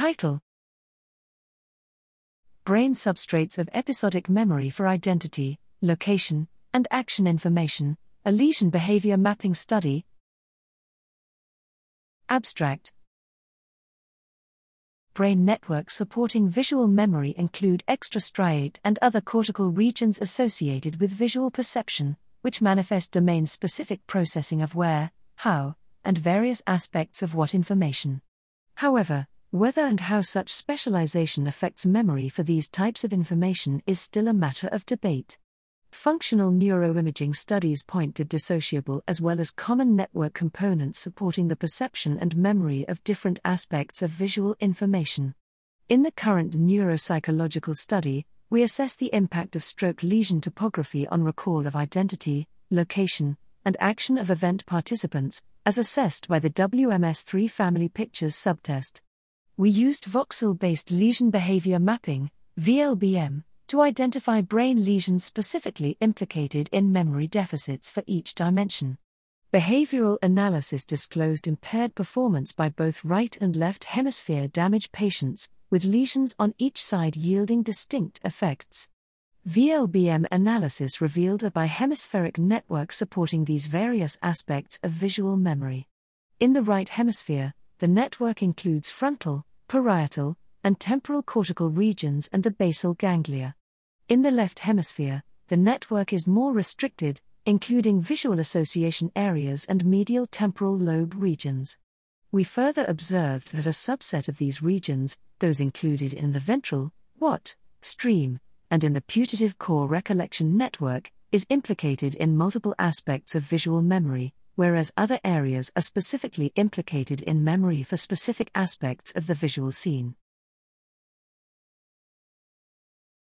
Title Brain substrates of episodic memory for identity, location, and action information, a lesion behavior mapping study. Abstract Brain networks supporting visual memory include extrastriate and other cortical regions associated with visual perception, which manifest domain specific processing of where, how, and various aspects of what information. However, whether and how such specialization affects memory for these types of information is still a matter of debate. Functional neuroimaging studies point to dissociable as well as common network components supporting the perception and memory of different aspects of visual information. In the current neuropsychological study, we assess the impact of stroke lesion topography on recall of identity, location, and action of event participants, as assessed by the WMS 3 family pictures subtest. We used voxel based lesion behavior mapping, VLBM, to identify brain lesions specifically implicated in memory deficits for each dimension. Behavioral analysis disclosed impaired performance by both right and left hemisphere damage patients, with lesions on each side yielding distinct effects. VLBM analysis revealed a bihemispheric network supporting these various aspects of visual memory. In the right hemisphere, the network includes frontal, parietal, and temporal cortical regions and the basal ganglia. In the left hemisphere, the network is more restricted, including visual association areas and medial temporal lobe regions. We further observed that a subset of these regions, those included in the ventral, what, stream, and in the putative core recollection network, is implicated in multiple aspects of visual memory, whereas other areas are specifically implicated in memory for specific aspects of the visual scene.